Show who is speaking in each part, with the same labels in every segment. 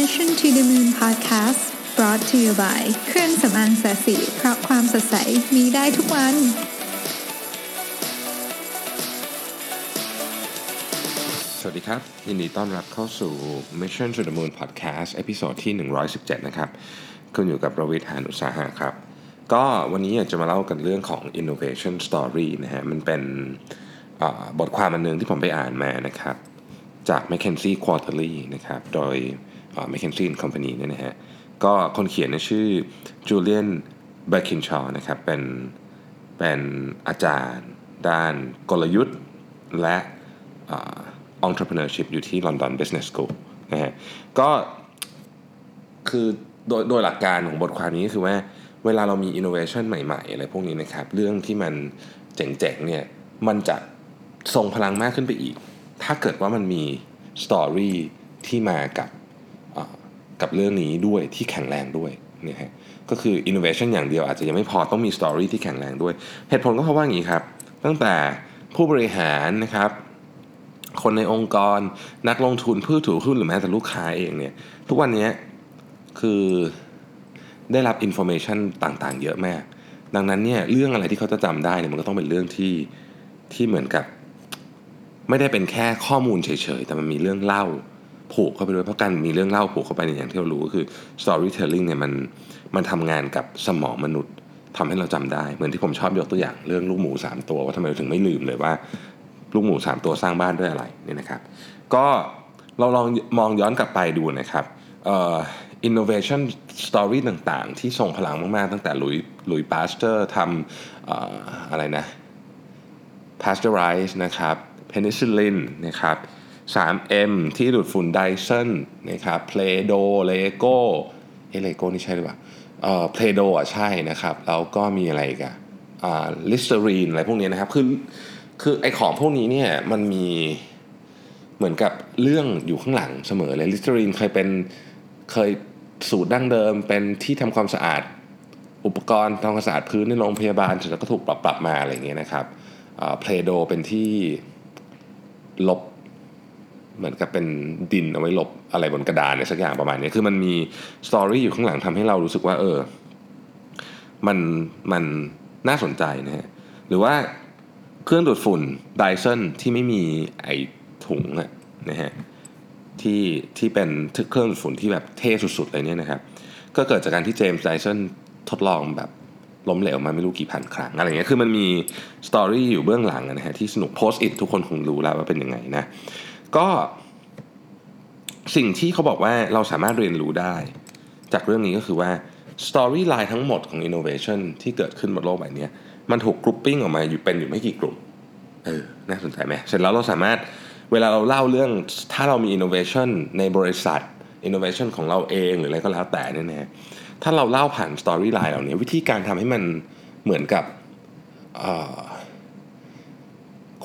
Speaker 1: Mission to the Moon Podcast brought to you by เครื่องสำอางแสสีเพราะความสดใสมีได้ทุกวัน
Speaker 2: สวัสดีครับ ยินดีต้อนรับเข้าสู่ Mission to the Moon Podcast เอพิโซดที่ 117 นะครับ คุณอยู่กับประวิทย์หานุสาหะครับ ก็วันนี้อยากจะมาเล่ากันเรื่องของ innovation story นะฮะ มันเป็นบทความอันหนึงที่ผมไปอ่านมานะครับ จาก McKinsey Quarterly นะครับ โดย อ่า McKinsey and Company เนี่ยนะฮะก็คนเขียนนชื่อ Julian b e r k i n s h a w นะครับเป็นเป็นอาจารย์ ด้านกลยุทธ์และอ่า entrepreneurship อยู่ที่ London Business School นะฮะก็คือโดยโดยหลักการของบทความนี้คือว่าเวลาเรามี innovation ใหม่ ๆ อะไรพวกนี้นะครับ เรื่องที่มันเจ๋งๆเนี่ยมันจะทรงพลังมากขึ้นไปอีก ถ้าเกิดว่ามันมี story ที่มากับ กับเรื่องนี้ด้วยที่แข็งแรงด้วยเนี่ยฮะก็คือ innovation อย่างเดียวอาจจะยังไม่พอต้องมี story ที่แข็งแรงด้วย เหตุผลก็เพราะว่าอย่างนี้ครับ ตั้งแต่ผู้บริหารนะครับ คนในองค์กรนักลงทุนผู้ถือหุ้นหรือแม้แต่ลูกค้าเองเนี่ยทุกวันนี้คือได้รับ information ต่างๆ เยอะมาก ดังนั้นเนี่ยเรื่องอะไรที่เขาจะจำได้เนี่ยมันก็ต้องเป็นเรื่องที่ที่เหมือนกับ ไม่ได้เป็นแค่ข้อมูลเฉยๆ แต่มันมีเรื่องเล่า ผูกเข้าไปด้วยเพราะการมีเรื่องเล่าผูกเข้าไปในยอย่างที่เรารู้ก็คือ storytelling เนี่ยมันมันทำงานกับสมองมนุษย์ทำให้เราจำได้ เหมือนที่ผมชอบยกตัวอย่างเรื่องลูกหมูสามตัวว่าทำไมเราถึงไม่ลืมเลยว่า ลูกหมูสามตัวสร้างบ้านด้วยอะไรเนี่ยนะครับ ก็เราลองมองย้อนกลับไปดูนะครับเอ่อ innovation story ต่างๆ ที่ส่งพลังมาก ๆ ตั้งแต่หลุยส์หลุยส์ปาสเตอร์ทำเอ่ออะไรนะ pasteurize นะครับ penicillin นะครับ 3M ที่ดูดฝุ่น Dyson นะครับ Play-Doh Lego เอเลโก้นี่ใช่หรือเปล่าเอ่อ Play-Doh อะใช่นะครับ แล้วก็มีอะไรกันอ่า Listerine อะไรพวกนี้นะครับ คือคือไอของพวกนี้เนี่ยมันมีเหมือนกับเรื่องอยู่ข้างหลังเสมอเลย Listerine เคยเป็นเคยสูตรดั้งเดิม เป็นที่ทำความสะอาดอุปกรณ์ทำความสะอาดพื้นในโรงพยาบาลเสร็จแล้วก็ถูกปรับปรับมาอะไรอย่างเงี้ยนะครับ Play-Doh เป็นที่ลบ เหมือนกับเป็นดินเอาไว้ลบอะไรบนกระดานเนี่ยสักอย่างประมาณนี้คือมันมี story อยู่ข้างหลังทำให้เรารู้สึกว่า เออ มันมันน่าสนใจนะฮะหรือว่าเครื่องดูดฝุ่นไดเซนที่ไม่มีไอถุงอะนะฮะที่ที่เป็นเครื่องดูดฝุ่นที่แบบเท่สุดๆเลยเนี่ยนะครับ ก็เกิดจากการที่เจมส์ไดเซนทดลองแบบล้มเหลวมาไม่รู้กี่พันครั้งอะไรเงี้ยคือมันมีสตอรี่อยู่เบื้องหลังนะฮะที่สนุกโพสต์อิททุกคนคงรู้แล้วว่าเป็นยังไงนะ ก็สิ่งที่เขาบอกว่าเราสามารถเรียนรู้ได้ จากเรื่องนี้ก็คือว่า storyline ทั้งหมดของ innovation ที่เกิดขึ้นบนโลกใบนี้มันถูก grouping ออกมาอยู่เป็นอยู่ไม่กี่กลุ่มเออน่าสนใจไหมเสร็จแล้วเราสามารถเวลาเราเล่าเรื่องถ้าเรามี innovation ในบริษัท innovation ของเราเองหรืออะไรก็แล้วแต่เนี่ยนะถ้าเราเล่าผ่าน storyline เหล่านี้วิธีการทำให้มันเหมือนกับ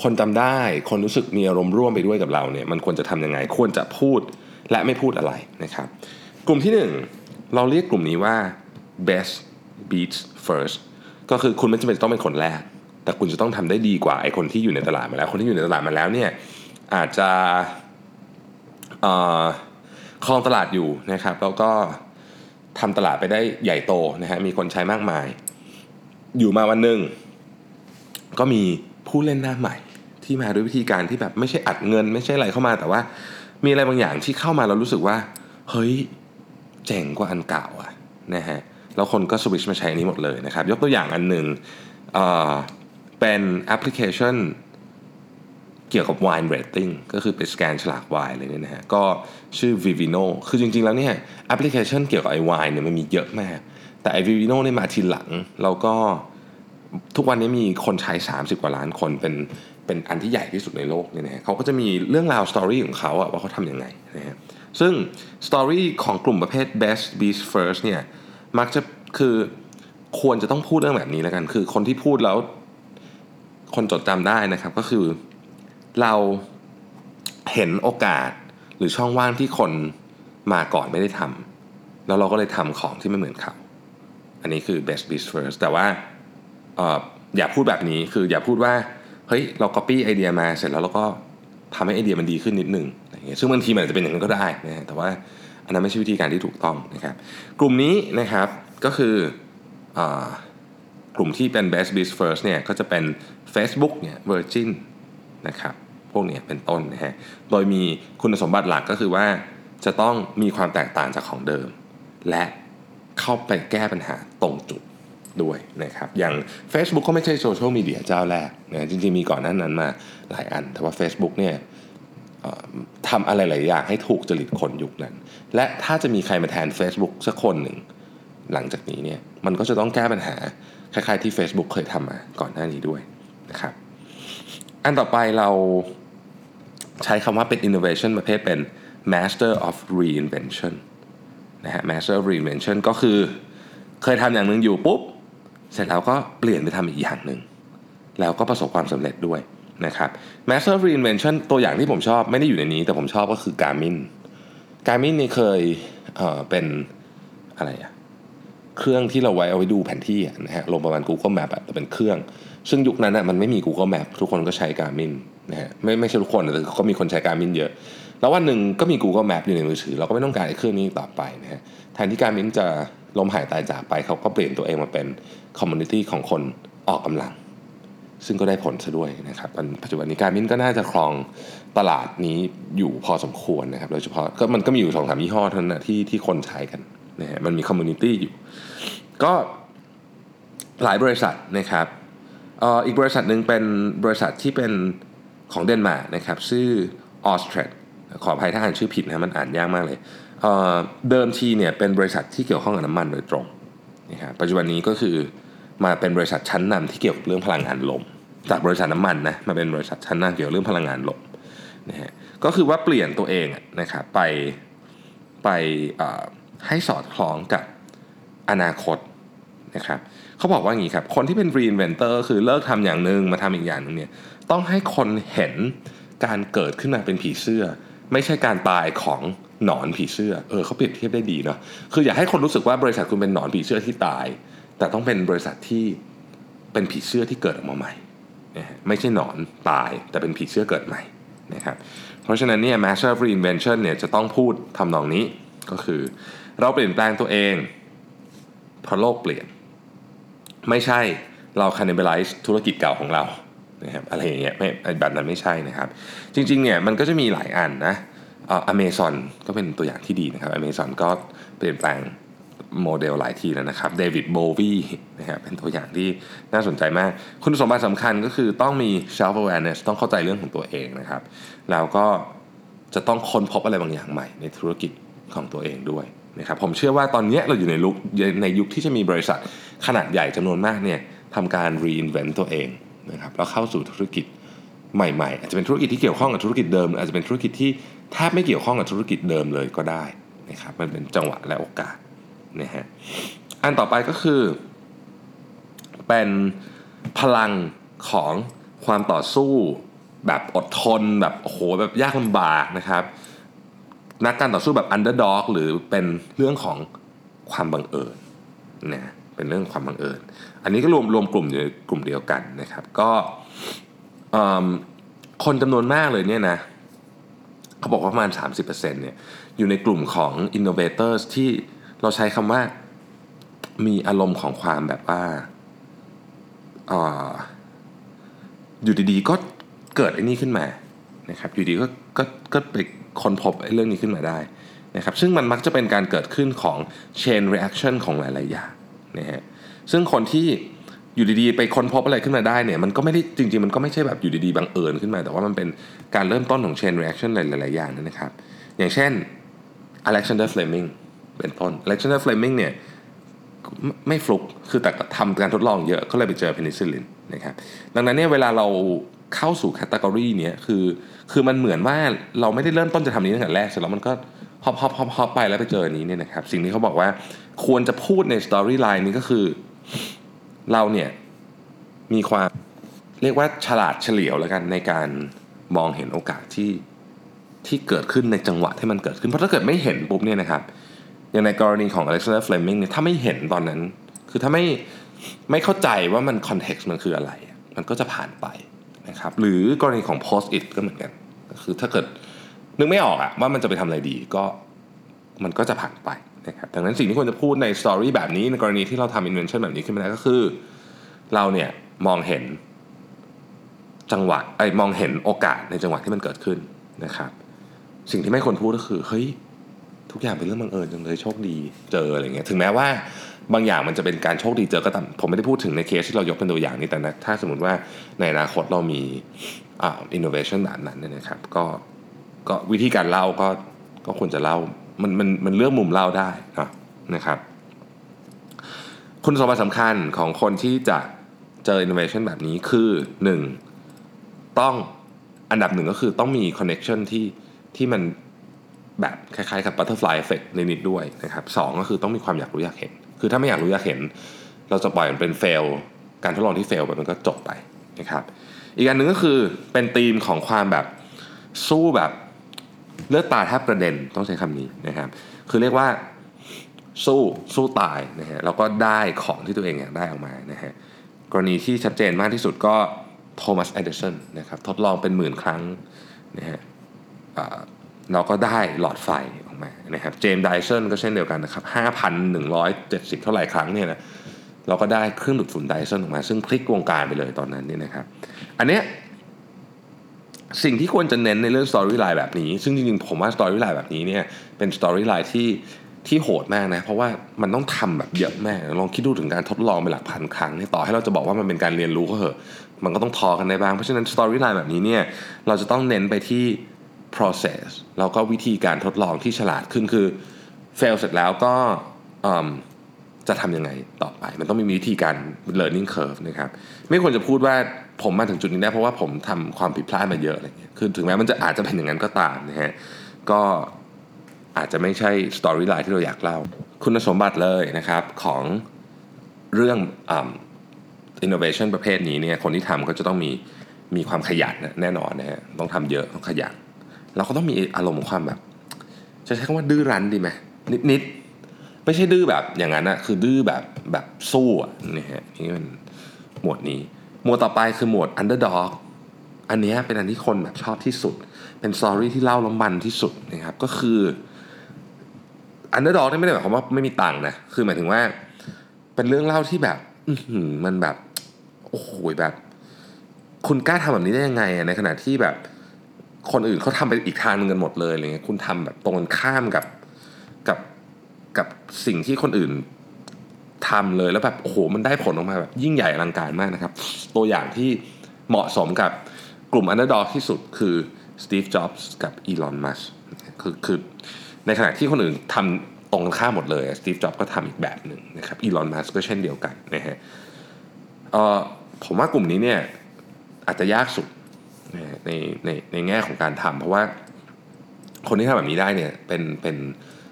Speaker 2: คนจำได้ คนรู้สึกมีอารมณ์ร่วมไปด้วยกับเราเนี่ยมันควรจะทำยังไง ควรจะพูดและไม่พูดอะไรนะครับ กลุ่มที่หนึ่งเราเรียกกลุ่มนี้ว่า best beats first ก็คือคุณไม่จำเป็นต้องเป็นคนแรก แต่คุณจะต้องทำได้ดีกว่าไอ้คนที่อยู่ในตลาดมาแล้ว คนที่อยู่ในตลาดมาแล้วเนี่ยอาจจะครองตลาดอยู่นะครับ แล้วก็ทำตลาดไปได้ใหญ่โตนะฮะมีคนใช้มากมาย อยู่มาวันหนึ่งก็มีผู้เล่นหน้าใหม่ ที่มาด้วยวิธีการที่แบบไม่ใช่อัดเงิน ไม่ใช่อะไรเข้ามาแต่ว่า มีอะไรบางอย่างที่เข้ามาเรารู้สึกว่า เฮ้ยเจ๋งกว่าอันเก่าอะนะฮะแล้วคนก็สวิชมาใช้นี้หมดเลยนะครับ ยกตัวอย่างอันหนึ่งเป็นแอปพลิเคชันเกี่ยวกับ wine rating ก็คือไปสแกนฉลากไวน์เลยเนี่ยนะฮะก็ชื่อ Vivino คือจริง ๆ แล้วเนี่ยแอปพลิเคชันเกี่ยวกับไอไวน์เนี่ยมันมีเยอะมาก แต่ไอ Vivino เนี่ยมาทีหลัง แล้วก็ทุกวันนี้มีคนใช้ 30 กว่าล้านคนเป็น เป็นอันที่ใหญ่ที่สุดในโลกเนี่ยนะฮะเขาก็จะมีเรื่องราวสตอรี่ของเขาอะว่าเขาทำยังไงนะฮะซึ่งสตอรี่ของกลุ่มประเภท best beast first เนี่ยมักจะคือควรจะต้องพูดเรื่องแบบนี้แล้วกัน คือคนที่พูดแล้วคนจดจำได้นะครับก็คือเราเห็นโอกาสหรือช่องว่างที่คนมาก่อนไม่ได้ทำแล้วเราก็เลยทำของที่ไม่เหมือนเขา อันนี้คือ best beast first แต่ว่าอออย่าพูดแบบนี้คืออย่าพูดว่า เฮ้ยเรา copy ไอเดียมาเสร็จแล้วเราก็ทำให้ไอเดียมันดีขึ้นนิดนึงอะไรเงี้ยซึ่งบางทีมันอาจจะเป็นอย่างนั้นก็ได้นะแต่ว่าอันนั้นไม่ใช่วิธีการที่ถูกต้องนะครับ กลุ่มนี้นะครับก็คือกลุ่มที่เป็น best b e s first เนี่ยก็จะเป็น Facebook เนี่ย Virgin นะครับพวกนี้เป็นต้นนะฮะโดยมีคุณสมบัติหลักก็คือว่าจะต้องมีความแตกต่างจากของเดิม และเข้าไปแก้ปัญหาตรงจุด ด้วยนะครับอย่าง Facebook ก็ไม่ใช่โซเชียลมีเดียเจ้าแรกนะจริงๆมีก่อนนั้นนั้นมาหลายอัน แต่ว่า Facebook เนี่ยทำอะไรหลายอย่างให้ถูกจริตคนยุคนั้น และถ้าจะมีใครมาแทน Facebook สักคนหนึ่ง หลังจากนี้เนี่ยมันก็จะต้องแก้ปัญหาคล้ายๆที่ Facebook เคยทำมาก่อนหน้านี้ด้วยนะครับอันต่อไปเราใช้คำว่าเป็น innovation ประเภทเป็น master of reinvention นะฮะ master of reinvention ก็คือเคยทำอย่างหนึ่งอยู่ปุ๊บ เสร็จแล้วก็เปลี่ยนไปทำอีกอย่างหนึ่ง แล้วก็ประสบความสำเร็จด้วยนะครับ master of reinvention ตัวอย่างที่ผมชอบไม่ได้อยู่ในนี้ แต่ผมชอบก็คือ Garmin Garmin นี่เคยเเป็นอะไรอะเครื่องที่เราไว้เอาไว้ดูแผนที่นะฮะลงประมาณ Google Map แต่เป็นเครื่อง ซึ่งยุคนั้นนะมันไม่มี Google Map ทุกคนก็ใช้ Garmin นะฮะไม่ไม่ใช่ทุกคนแต่ก็มีคนใช้ Garmin เยอะ แล้ววันหนึ่งก็มี Google Map อยู่ในมือถือ เราก็ไม่ต้องการไอ้เครื่องนี้ต่อไปนะฮะแทนที่ Garmin จะ ล้มหายตายจากไปเขาก็เปลี่ยนตัวเองมาเป็น community ของคนออกกำลัง ซึ่งก็ได้ผลซะด้วยนะครับปัจจุบันนี้ Garmin ก็น่าจะครองตลาดนี้อยู่พอสมควรนะครับ โดยเฉพาะก็มันก็มีอยู่สองสามยี่ห้อเท่านั้นนะที่ที่คนใช้กันนะฮะมันมี community อยู่ ก็หลายบริษัทนะครับอีกบริษัทหนึ่งเป็นบริษัทที่เป็นของเดนมาร์กนะครับชื่อออสเตรด ขออภัยถ้าอ่านชื่อผิดนะมันอ่านยากมากเลยเดิมทีเนี่ยเป็นบริษัทที่เกี่ยวข้องกับน้ำมันโดยตรงนะครับปัจจุบันนี้ก็คือมาเป็นบริษัทชั้นนำที่เกี่ยวกับเรื่องพลังงานลม จากบริษัทน้ำมันนะมาเป็นบริษัทชั้นนำเกี่ยวกับเรื่องพลังงานลมนะฮะก็คือว่าเปลี่ยนตัวเองนะครับไปไปให้สอดคล้องกับอนาคตนะครับเขาบอกว่าอย่างนี้ครับ คนที่เป็น reinventor คือเลิกทำอย่างหนึ่งมาทำอีกอย่างหนึ่งเนี่ยต้องให้คนเห็นการเกิดขึ้นมาเป็นผีเสื้อ ไม่ใช่การตายของหนอนผีเสื้อ เออเขาเปรียบเทียบได้ดีเนาะ คืออยากให้คนรู้สึกว่าบริษัทคุณเป็นหนอนผีเสื้อที่ตาย แต่ต้องเป็นบริษัทที่เป็นผีเสื้อที่เกิดออกมาใหม่ ไม่ใช่หนอนตายแต่เป็นผีเสื้อเกิดใหม่นะครับ เพราะฉะนั้นเนี่ย master of reinvention เนี่ยจะต้องพูดทำนองนี้ก็คือ เราเปลี่ยนแปลงตัวเองเพราะโลกเปลี่ยน ไม่ใช่เรา cannibalize ธุรกิจเก่าของเรา นะครับอะไรอย่างเงี้ยไม่แบบนั้นไม่ใช่นะครับ จริงๆเนี่ยมันก็จะมีหลายอันนะอเมซอนก็เป็นตัวอย่างที่ดีนะครับอเมซอนก็เปลี่ยนแปลงโมเดลหลายทีแล้วนะครับเดวิดโบวีนะครับเป็นตัวอย่างที่น่าสนใจมาก คุณสมบัติสำคัญก็คือต้องมี self awareness ต้องเข้าใจเรื่องของตัวเองนะครับ แล้วก็จะต้องค้นพบอะไรบางอย่างใหม่ในธุรกิจของตัวเองด้วยนะครับผมเชื่อว่าตอนนี้เราอยู่ในลุกในยุคที่จะมีบริษัทขนาดใหญ่จำนวนมากเนี่ยทำการ reinvent ตัวเอง นะครับแล้วเข้าสู่ธุรกิจใหม่ๆ อาจจะเป็นธุรกิจที่เกี่ยวข้องกับธุรกิจเดิม อาจจะเป็นธุรกิจที่แทบไม่เกี่ยวข้องกับธุรกิจเดิมเลยก็ได้นะครับมันเป็นจังหวะและโอกาสนะฮะอันต่อไปก็คือ เป็นพลังของความต่อสู้แบบอดทนแบบโอ้โหแบบยากลำบากนะครับ นักการต่อสู้แบบ underdog หรือเป็นเรื่องของความบังเอิญนะเป็นเรื่องความบังเอิญ อันนี้ก็รวมรวมกลุ่มอยู่กลุ่มเดียวกันนะครับ ก็คนจำนวนมากเลยเนี่ยนะเขาบอกว่าประมาณ 30%เนี่ยอยู่ในกลุ่มของ innovators ที่เราใช้คำว่ามีอารมณ์ของความแบบว่าออยู่ดีๆก็เกิดไอ้นี่ขึ้นมานะครับอยู่ดีก็ก็ก็ไปค้นพบไอ้เรื่องนี้ขึ้นมาได้นะครับซึ่งมันมักจะเป็นการเกิดขึ้นของ chain reaction ของหลายๆอย่างนะฮะ ซึ่งคนที่อยู่ดีๆ ไปค้นพบอะไรขึ้นมาได้เนี่ยมันก็ไม่ได้จริง ๆ มันก็ไม่ใช่แบบอยู่ดีๆบังเอิญขึ้นมา แต่ว่ามันเป็นการเริ่มต้นของ chain reaction หลายๆอย่างนะครับ อย่างเช่น Alexander Fleming เป็นต้น Alexander Fleming เนี่ยไม่ฟลุกคือแต่ทำการทดลองเยอะก็เลยไปเจอเพนิซิลลินนะครับดังนั้นเนี่ยเวลาเราเข้าสู่ category เนี้ยคือคือมันเหมือนว่าเราไม่ได้เริ่มต้นจะทำนี้ตั้งแต่แรกเสร็จแล้วมันก็ hop hop hop hop ไปแล้วไปเจอนี้เนี่ยนะครับสิ่งที่เขาบอกว่าควรจะพูดใน storyline นี้ก็คือ เราเนี่ยมีความเรียกว่าฉลาดเฉลียวแล้วกันในการมองเห็นโอกาสที่ที่เกิดขึ้นในจังหวะที่มันเกิดขึ้น เพราะถ้าเกิดไม่เห็นปุ๊บเนี่ยนะครับ อย่างในกรณีของ Alexander Fleming เนี่ยถ้าไม่เห็นตอนนั้น คือถ้าไม่ไม่เข้าใจว่ามันคอนเท็กซ์มันคืออะไร มันก็จะผ่านไปนะครับ หรือกรณีของ post it ก็เหมือนกัน ก็คือถ้าเกิดนึกไม่ออกอะว่ามันจะไปทำอะไรดีก็มันก็จะผ่านไป นะครับดังนั้นสิ่งที่ควรจะพูดในสตอรี่แบบนี้ในกรณีที่เราทำ invention แบบนี้ขึ้นมาได้ก็คือ เราเนี่ยมองเห็นจังหวะไอ้มองเห็นโอกาสในจังหวะที่มันเกิดขึ้นนะครับ สิ่งที่ไม่ควรพูดก็คือเฮ้ยทุกอย่างเป็นเรื่องบังเอิญจังเลยโชคดีเจออะไรเงี้ยถึงแม้ว่าบางอย่างมันจะเป็นการโชคดีเจอก็ตามผมไม่ได้พูดถึงในเคสที่เรายกเป็นตัวอย่างนี้แต่นะถ้าสมมติว่าในอนาคตเรามีอ่าอินโนเวชันแบบนั้นเนี่ยนะครับ ก็ก็วิธีการเล่าก็ก็ควรจะเล่า มันมันมันเลือกมุมเล่าได้นะนะครับ คุณสมบัติสำคัญของคนที่จะเจออินโนเวชันแบบนี้คือหนึ่งต้องอันดับหนึ่งก็คือต้องมี connection ที่ที่มันแบบคล้ายๆกับ butterfly effect ในนิดด้วยนะครับสองก็คือต้องมีความอยากรู้อยากเห็น คือถ้าไม่อยากรู้อยากเห็น เราจะปล่อยมันเป็น fail การทดลองที่ fail ไปมันก็จบไปนะครับ อีกอันหนึ่งก็คือเป็นธีมของความแบบสู้แบบ เลือดตาแทบกระเด็นต้องใช้คำนี้นะครับคือเรียกว่าสู้สู้ตายนะฮะแล้วก็ได้ของที่ตัวเองอยากได้ออกมานะฮะกรณีที่ชัดเจนมากที่สุดก็โทมัสเอเดสันนะครับทดลองเป็นหมื่นครั้งนะฮะเราก็ได้หลอดไฟออกมานะครับเจมส์ไดเซนก็เช่นเดียวกันนะครับ5,170 เท่าไหร่ครั้งเนี่ยนะเราก็ได้เครื่องดูดฝุ่นไดเซนออกมา ซึ่งพลิกวงการไปเลยตอนนั้นนี่นะครับ อันเนี้ย สิ่งที่ควรจะเน้นในเรื่อง storyline แบบนี้ ซึ่งจริงๆ ผมว่า storyline แบบนี้เนี่ยเป็น storyline ที่ที่โหดมากนะ เพราะว่ามันต้องทำแบบเยอะมาก ลองคิดดูถึงการทดลองไปหลักพันครั้งนี่ต่อให้เราจะบอกว่ามันเป็นการเรียนรู้ก็เหอะมันก็ต้องท้อกันได้บ้าง เพราะฉะนั้น storyline แบบนี้เนี่ยเราจะต้องเน้นไปที่ process แล้วก็วิธีการทดลองที่ฉลาดขึ้นคือ fail เสร็จแล้วก็จะทำยังไงต่อไป มันต้องมีวิธีการ learning curve นะครับ ไม่ควรจะพูดว่า ผมมาถึงจุดนี้ได้เพราะว่าผมทำความผิดพลาดมาเยอะอะไรเงี้ยคือถึงแม้มันจะอาจจะเป็นอย่างนั้นก็ตามนะฮะก็อาจจะไม่ใช่ story line ที่เราอยากเล่า คุณสมบัติเลยนะครับของเรื่อง innovation ประเภทนี้เนี่ยคนที่ทำก็จะต้องมีมีความขยันแน่นอนนะฮะต้องทำเยอะต้องขยันเราก็ต้องมีอารมณ์ความแบบ จะใช้คำว่าดื้อรั้นดีไหมนิดๆไม่ใช่ดื้อแบบอย่างนั้นนะคือดื้อแบบแบบสู้อะนี่ฮะนี่เป็นหมวดนี้ มวดต่อไปคือหมวด underdog อันนี้เป็นอันที่คนแบบชอบที่สุด เป็นสตอรี่ที่เล่าล้มบันที่สุดนะครับ ก็คือ underdog นี่ไม่ได้หมายความว่าไม่มีตังค์นะ คือหมายถึงว่า เป็นเรื่องเล่าที่แบบมันแบบ โอ้โหแบบ คุณกล้าทำแบบนี้ได้ยังไง ในขณะที่แบบ คนอื่นเขาทำไปอีกทางนึงกันหมดเลยอะไรเงี้ยคุณทำแบบตรงกันข้ามกับกับกับสิ่งที่คนอื่น ทำเลยแล้วแบบโอ้โหมันได้ผลออกมาแบบยิ่งใหญ่อลังการมากนะครับ ตัวอย่างที่เหมาะสมกับกลุ่ม underdog ที่สุดคือสตีฟจ็อบส์กับอีลอนมัสก์คือคือในขณะที่คนอื่นทำตรงกันข้ามหมดเลยสตีฟจ็อบส์ก็ทำอีกแบบหนึ่งนะครับอีลอนมัสก์ก็เช่นเดียวกันนะฮะผมว่ากลุ่มนี้เนี่ยอาจจะยากสุดในในในแง่ของการทำเพราะว่าคนที่ทำแบบนี้ได้เนี่ยเป็นเป็น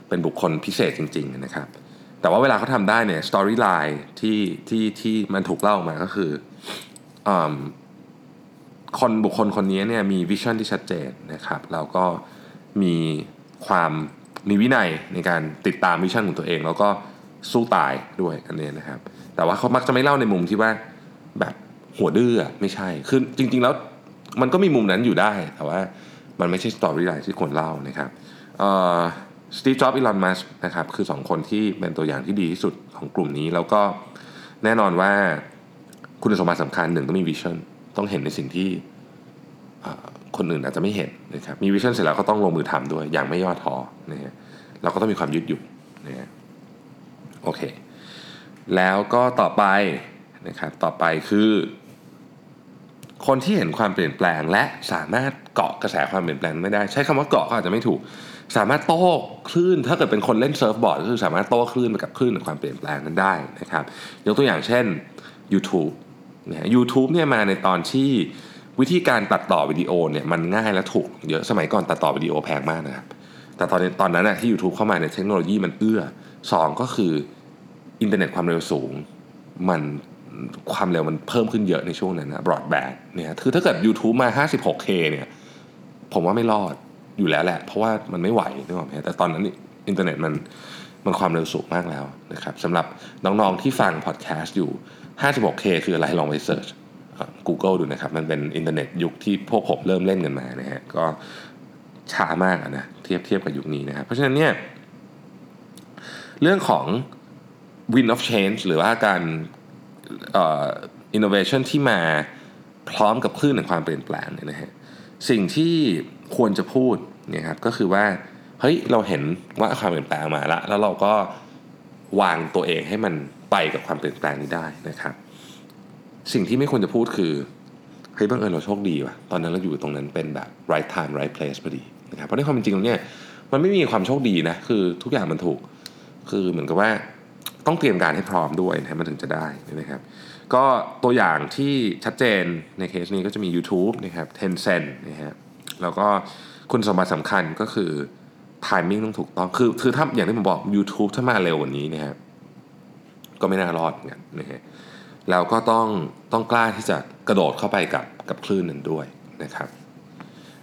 Speaker 2: เป็นบุคคลพิเศษจริง ๆ นะครับ แต่ว่าเวลาเขาทำได้เนี่ย storyline ที่ที่ที่มันถูกเล่ามาก็คือคนบุคคลคนนี้เนี่ยมี vision ที่ชัดเจนนะครับแล้วก็มีความมีวินัยในการติดตาม vision ของตัวเอง แล้วก็สู้ตายด้วยอันนี้นะครับ แต่ว่าเขามักจะไม่เล่าในมุมที่ว่าแบบหัวดื้อไม่ใช่คือจริง ๆ แล้วมันก็มีมุมนั้นอยู่ได้ แต่ว่ามันไม่ใช่ storyline ที่คนเล่านะครับ สตีฟ จ็อบส์ อีลอน มัสก์นะครับ คือสองคนที่เป็นตัวอย่างที่ดีที่สุดของกลุ่มนี้ แล้วก็แน่นอนว่าคุณสมบัติสำคัญหนึ่งต้องมี vision ต้องเห็นในสิ่งที่คนอื่นอาจจะไม่เห็นนะครับ มี vision เสร็จแล้วก็ต้องลงมือทำด้วย อย่างไม่ย่อท้อนะฮะเราก็ต้องมีความยืดหยุ่นนะฮะโอเค แล้วก็ต่อไปนะครับ ต่อไปคือ คนที่เห็นความเปลี่ยนแปลง และสามารถเกาะกระแสความเปลี่ยนแปลงไม่ได้ ใช้คำว่าเกาะก็อาจจะไม่ถูก สามารถโต้คลื่น ถ้าเกิดเป็นคนเล่นเซิร์ฟบอร์ดก็คือสามารถโต้คลื่นไปกับคลื่นของความเปลี่ยนแปลงนั้นได้นะครับยกตัวอย่างเช่น YouTube นะ YouTube เนี่ยมาในตอนที่วิธีการตัดต่อวิดีโอเนี่ยมันง่ายและถูกเยอะสมัยก่อนตัดต่อวิดีโอแพงมากนะครับแต่ตอนตอนนั้นนะที่ YouTube เข้ามาในเทคโนโลยีมันเอื้อ 2 ก็คืออินเทอร์เน็ตความเร็วสูง มัน ความเร็วมันเพิ่มขึ้นเยอะในช่วงนั้นนะบรอดแบนด์เนี่ยคือถ้าเกิด YouTube มา 56K เนี่ยผมว่าไม่รอดอยู่แล้วแหละ เพราะว่ามันไม่ไหวนึกออกไหมแต่ตอนนั้นอินเทอร์เน็ตมันมันความเร็วสูงมากแล้วนะครับสำหรับน้องๆที่ฟังพอดแคสต์อยู่ 56K คืออะไรลองไป search Google ดูนะครับ มันเป็นอินเทอร์เน็ตยุคที่พวกผมเริ่มเล่นกันมานะฮะก็ช้ามากนะเทียบเทียบกับยุคนี้นะครับเพราะฉะนั้นเนี่ยเรื่องของ wind of change หรือว่าการ อ่อ innovation ที่มาพร้อมกับคลื่นแห่งความเปลี่ยนแปลงเนี่ยนะฮะสิ่งที่ควรจะพูดเนี่ยครับก็คือว่าเฮ้ยเราเห็นว่าความเปลี่ยนแปลงมาแล้วแล้วเราก็วางตัวเองให้มันไปกับความเปลี่ยนแปลงนี้ได้นะครับ สิ่งที่ไม่ควรจะพูดคือเฮ้ยบังเอิญเราโชคดีว่ะตอนนั้นเราอยู่ตรงนั้นเป็นแบบ right time right place พอดีนะครับเพราะในความเป็นจริงแล้วเนี่ยมันไม่มีความโชคดีนะคือทุกอย่างมันถูก คือเหมือนกับว่า ต้องเตรียมการให้พร้อมด้วยนะมันถึงจะได้นะครับ ก็ตัวอย่างที่ชัดเจนในเคสนี้ก็จะมี YouTube นะครับ Tencent นะฮะแล้วก็คุณสมบัติสำคัญก็คือ timing ต้องถูกต้อง คือคือถ้าอย่างที่ผมบอก YouTube ถ้ามาเร็วกว่านี้นะฮะก็ไม่น่ารอดเหมือนกันนะฮะแล้วก็ต้องต้องกล้าที่จะกระโดดเข้าไปกับกับคลื่นนั้นด้วยนะครับ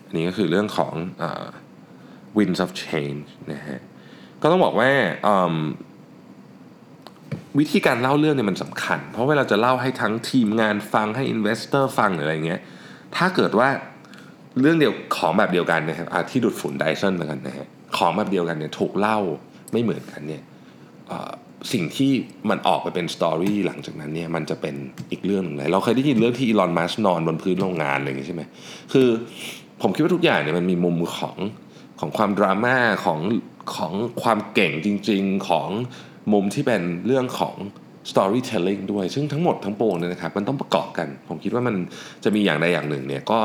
Speaker 2: อันนี้ก็คือเรื่องของ เอ่อ winds of change นะฮะก็ต้องบอกว่า วิธีการเล่าเรื่องเนี่ยมันสำคัญ เพราะเวลาจะเล่าให้ทั้งทีมงานฟังให้ investor ฟังหรืออะไรเงี้ยถ้าเกิดว่าเรื่องเดียวของแบบเดียวกันนะครับที่ดูดฝุ่นไดซันแล้วกันนะฮะของแบบเดียวกันเนี่ยถูกเล่าไม่เหมือนกันเนี่ยสิ่งที่มันออกไปเป็นสตอรี่หลังจากนั้นเนี่ยมันจะเป็นอีกเรื่องหนึ่งเลย เราเคยได้ยินเรื่องที่อีลอนมัสนอนบนพื้นโรงงานอะไรอย่างงี้ใช่ไหมคือผมคิดว่าทุกอย่างเนี่ยมันมีมุมของของความดราม่าของของความเก่งจริง ๆของ มุมที่เป็นเรื่องของ storytelling ด้วย ซึ่งทั้งหมดทั้งปวงเนี่ยนะครับมันต้องประกอบกัน ผมคิดว่ามันจะมีอย่างใดอย่างหนึ่งเนี่ยก็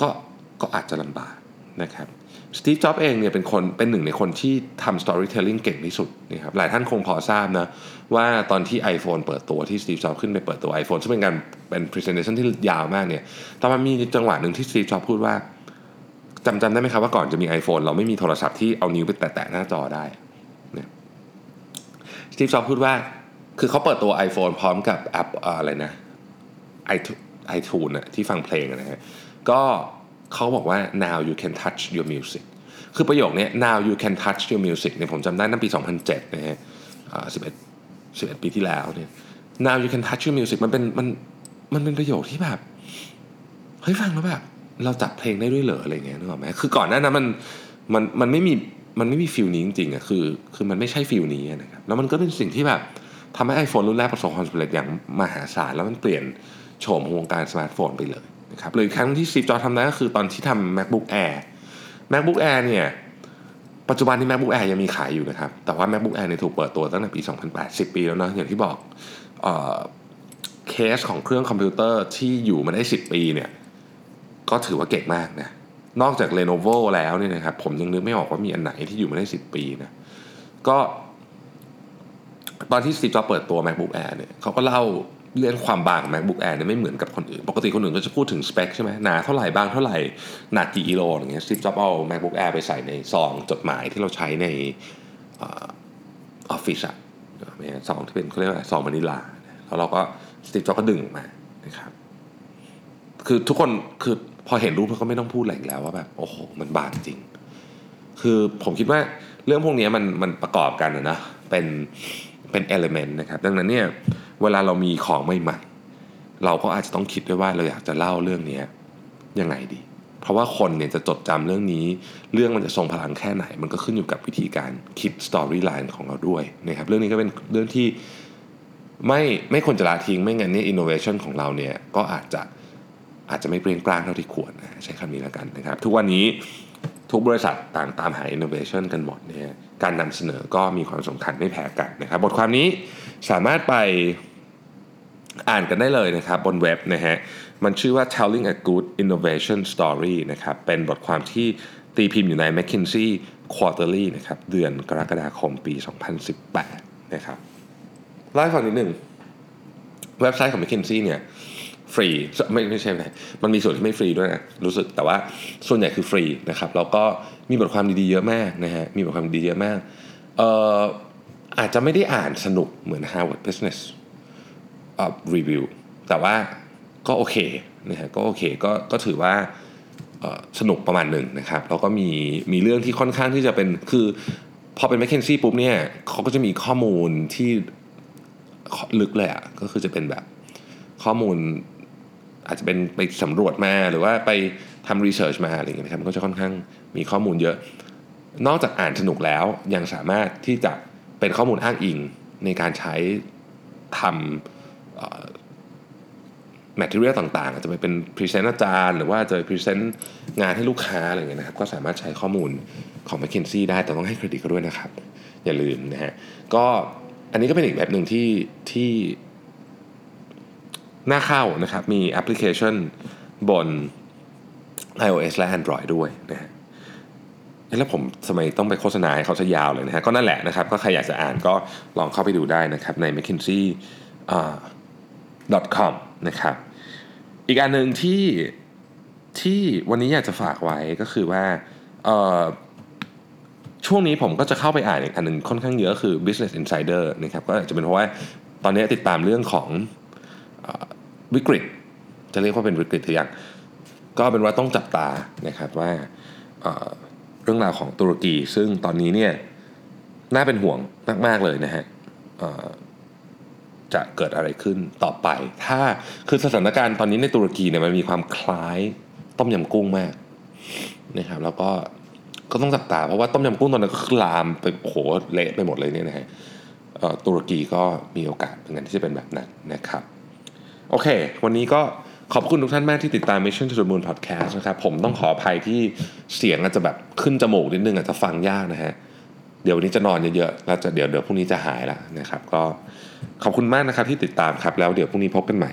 Speaker 2: ก็ก็อาจจะลำบากนะครับสตีฟ จ็อบเองเนี่ยเป็นคนเป็นหนึ่งในคนที่ทำ storytelling เก่งที่สุดนะครับหลายท่านคงพอทราบนะว่าตอนที่ iPhone เปิดตัวที่สตีฟ จ็อบขึ้นไปเปิดตัว iPhone ซึ่งเป็นการเป็น presentation ที่ยาวมากเนี่ยตอนมันมีจังหวะหนึ่งที่สตีฟ จ็อบพูดว่าจำจำได้ไหมครับว่าก่อนจะมี iPhone เราไม่มีโทรศัพท์ที่เอานิ้วไปแตะๆหน้าจอได้ สตีฟจ็อบพูดว่า คือเขาเปิดตัว iPhone พร้อมกับแอปอะไรนะ iTunes นะที่ฟังเพลงนะฮะก็เขาบอกว่า now you can touch your music คือประโยคนี้ now you can touch your music เนี่ยผมจำได้ตั้งปี 2007 นะฮะ11 11 ปีที่แล้วเนี่ย now you can touch your music มันเป็นมันมันเป็นประโยคที่แบบ เฮ้ยฟังแล้วแบบ เราจับเพลงได้ด้วยเหรออะไรเงี้ยนึกออกไหมคือก่อนหน้านั้นมันมันมันไม่มี มันไม่มีฟิลนี้จริงๆอะคือ คือมันไม่ใช่ฟิลนี้นะครับแล้วมันก็เป็นสิ่งที่แบบทำให้ iPhone รุ่นแรกประสบความสำเร็จอย่างมหาศาลแล้วมันเปลี่ยนโฉมวงการสมาร์ทโฟนไปเลยนะครับเลยครั้งที่ซีจอทำได้ก็คือตอนที่ทำ macbook air macbook air เนี่ยปัจจุบันนี้ macbook air ยังมีขายอยู่นะครับ แต่ว่า macbook air เนี่ยถูกเปิดตัวตั้งแต่ปี 2008 10 ปีแล้วเนาะอย่างที่บอกเคสของเครื่องคอมพิวเตอร์ที่อยู่มาได้ 10 ปีเนี่ยก็ถือว่าเก่งมากนะ นอกจาก Lenovo แล้วเนี่ยนะครับผมยังนึกไม่ออกว่ามีอันไหนที่อยู่มาได้ 10 ปีนะก็ตอนที่สตีฟจ็อบเปิดตัว macbook air เนี่ยเขาก็เล่าเรื่องความบางของ macbook air เนี่ยไม่เหมือนกับคนอื่น ปกติคนอื่นก็จะพูดถึงสเปคใช่ไหมหนาเท่าไหร่บางเท่าไหร่ หนักกี่กิโลอย่างเงี้ยสตีฟจ็อบเอา macbook air ไปใส่ในซองจดหมายที่เราใช้ในออฟฟิศอะซองที่เป็นเขาเรียกว่าซองวานิลาแล้วเราก็สตีฟจ็อบก็ดึงมานะครับคือทุกคนคือ พอเห็นรูปเราก็ไม่ต้องพูดอะไรแล้วว่าแบบโอ้โหมันบางจริง คือผมคิดว่าเรื่องพวกนี้มันมันประกอบกันนะเป็นเป็น element นะครับดังนั้นเนี่ยเวลาเรามีของใหม่ๆเราก็อาจจะต้องคิดด้วยว่าเราอยากจะเล่าเรื่องนี้ยังไงดี เพราะว่าคนเนี่ยจะจดจำเรื่องนี้ เรื่องมันจะทรงพลังแค่ไหน มันก็ขึ้นอยู่กับวิธีการคิด storyline ของเราด้วยนะครับเรื่องนี้ก็เป็นเรื่องที่ไม่ไม่ควรจะละทิ้งไม่งั้นเนี่ยอินโนเวชันของเราเนี่ยก็อาจจะ อาจจะไม่เปลี่ยนแปลงเท่าที่ควรนะใช้คำนี้แล้วกันนะครับ ทุกวันนี้ทุกบริษัทต่างตามหา innovation กันหมดเนี่ยการนำเสนอก็มีความสำคัญไม่แพ้กันนะครับ บทความนี้สามารถไปอ่านกันได้เลยนะครับบนเว็บนะฮะมันชื่อว่า telling a good innovation story นะครับเป็นบทความที่ตีพิมพ์อยู่ใน McKinsey Quarterly นะครับเดือนกรกฎาคมปี 2018 นะครับเล่าให้ฟังนิดหนึ่งเว็บไซต์ของ McKinsey เนี่ย ฟรีไม่ไม่ใช่ไหมมันมีส่วนที่ไม่ฟรีด้วยนะรู้สึกแต่ว่าส่วนใหญ่คือฟรีนะครับแล้วก็มีบทความดีๆเยอะมากนะฮะมีบทความดีๆเยอะมากเอ่ออาจจะไม่ได้อ่านสนุกเหมือน Harvard Business อ่ารีวิวแต่ว่าก็โอเคนะฮะก็โอเคก็ก็ถือว่าสนุกประมาณหนึ่งนะครับแล้วก็มีมีเรื่องที่ค่อนข้างที่จะเป็นคือพอเป็น m c k เคนซี่ปุ๊บเนี่ยเขาก็จะมีข้อมูลที่ลึกเลยอะ่ะก็คือจะเป็นแบบข้อมูล อาจจะเป็นไปสำรวจมาหรือว่าไปทำ research มาอะไรอย่างเงี้ยนะครับมันก็จะค่อนข้างมีข้อมูลเยอะ นอกจากอ่านสนุกแล้วยังสามารถที่จะเป็นข้อมูลอ้างอิงในการใช้ทำ material ต่างๆ อาจจะไปเป็น present อาจารย์ หรือว่าจะ presentงานให้ลูกค้าอะไรอย่างเงี้ยนะครับ ก็สามารถใช้ข้อมูลของ m c k เคนซี่ได้แต่ต้องให้เครดิตเขาด้วยนะครับ อย่าลืมนะฮะก็อันนี้ก็เป็นอีกแบบหนึ่งที่ที่ น่าเข้านะครับ มีแอปพลิเคชันบน iOS และ Android ด้วยนะฮะแล้วผมสมัยต้องไปโฆษณาให้เขาจะยาวเลยนะฮะ ก็นั่นแหละนะครับ ก็ใครอยากจะอ่านก็ลองเข้าไปดูได้นะครับ ใน McKinsey com นะครับ อีกอันหนึ่งที่ที่วันนี้อยากจะฝากไว้ก็คือว่าช่วงนี้ผมก็จะเข้าไปอ่านอีกอันหนึ่งค่อนข้างเยอะคือ Business Insider นะครับ ก็อาจจะเป็นเพราะว่าตอนนี้ติดตามเรื่องของ วิกฤต จะเรียกว่าเป็นวิกฤตหรือยังก็เป็นว่าต้องจับตานะครับว่าเเรื่องราวของตุรกี ซึ่งตอนนี้เนี่ยน่าเป็นห่วงมากๆเลยนะฮะจะเกิดอะไรขึ้นต่อไป ถ้าคือสถานการณ์ตอนนี้ในตุรกีเนี่ยมันมีความคล้ายต้มยำกุ้งมากนะครับแล้วก็ก็ต้องจับตาเพราะว่าต้มยำกุ้งตอนนั้นก็ลามไปโหเละไปหมดเลยเนี่ยนะฮะตุรกีก็มีโอกาสเหมือนกันที่จะเป็นแบบนั้นนะครับ โอเค วันนี้ก็ขอบคุณทุกท่านมากที่ติดตาม Mission to the Moon Podcast นะครับ ผมต้องขออภัยที่เสียงอาจจะแบบขึ้นจมูกนิดนึงอาจจะฟังยากนะฮะ เดี๋ยววันนี้จะนอนเยอะๆ แล้วจะเดี๋ยวเดี๋ยวพรุ่งนี้จะหายแล้วนะครับ ก็ขอบคุณมากนะครับที่ติดตามครับ แล้วเดี๋ยวพรุ่งนี้พบกันใหม่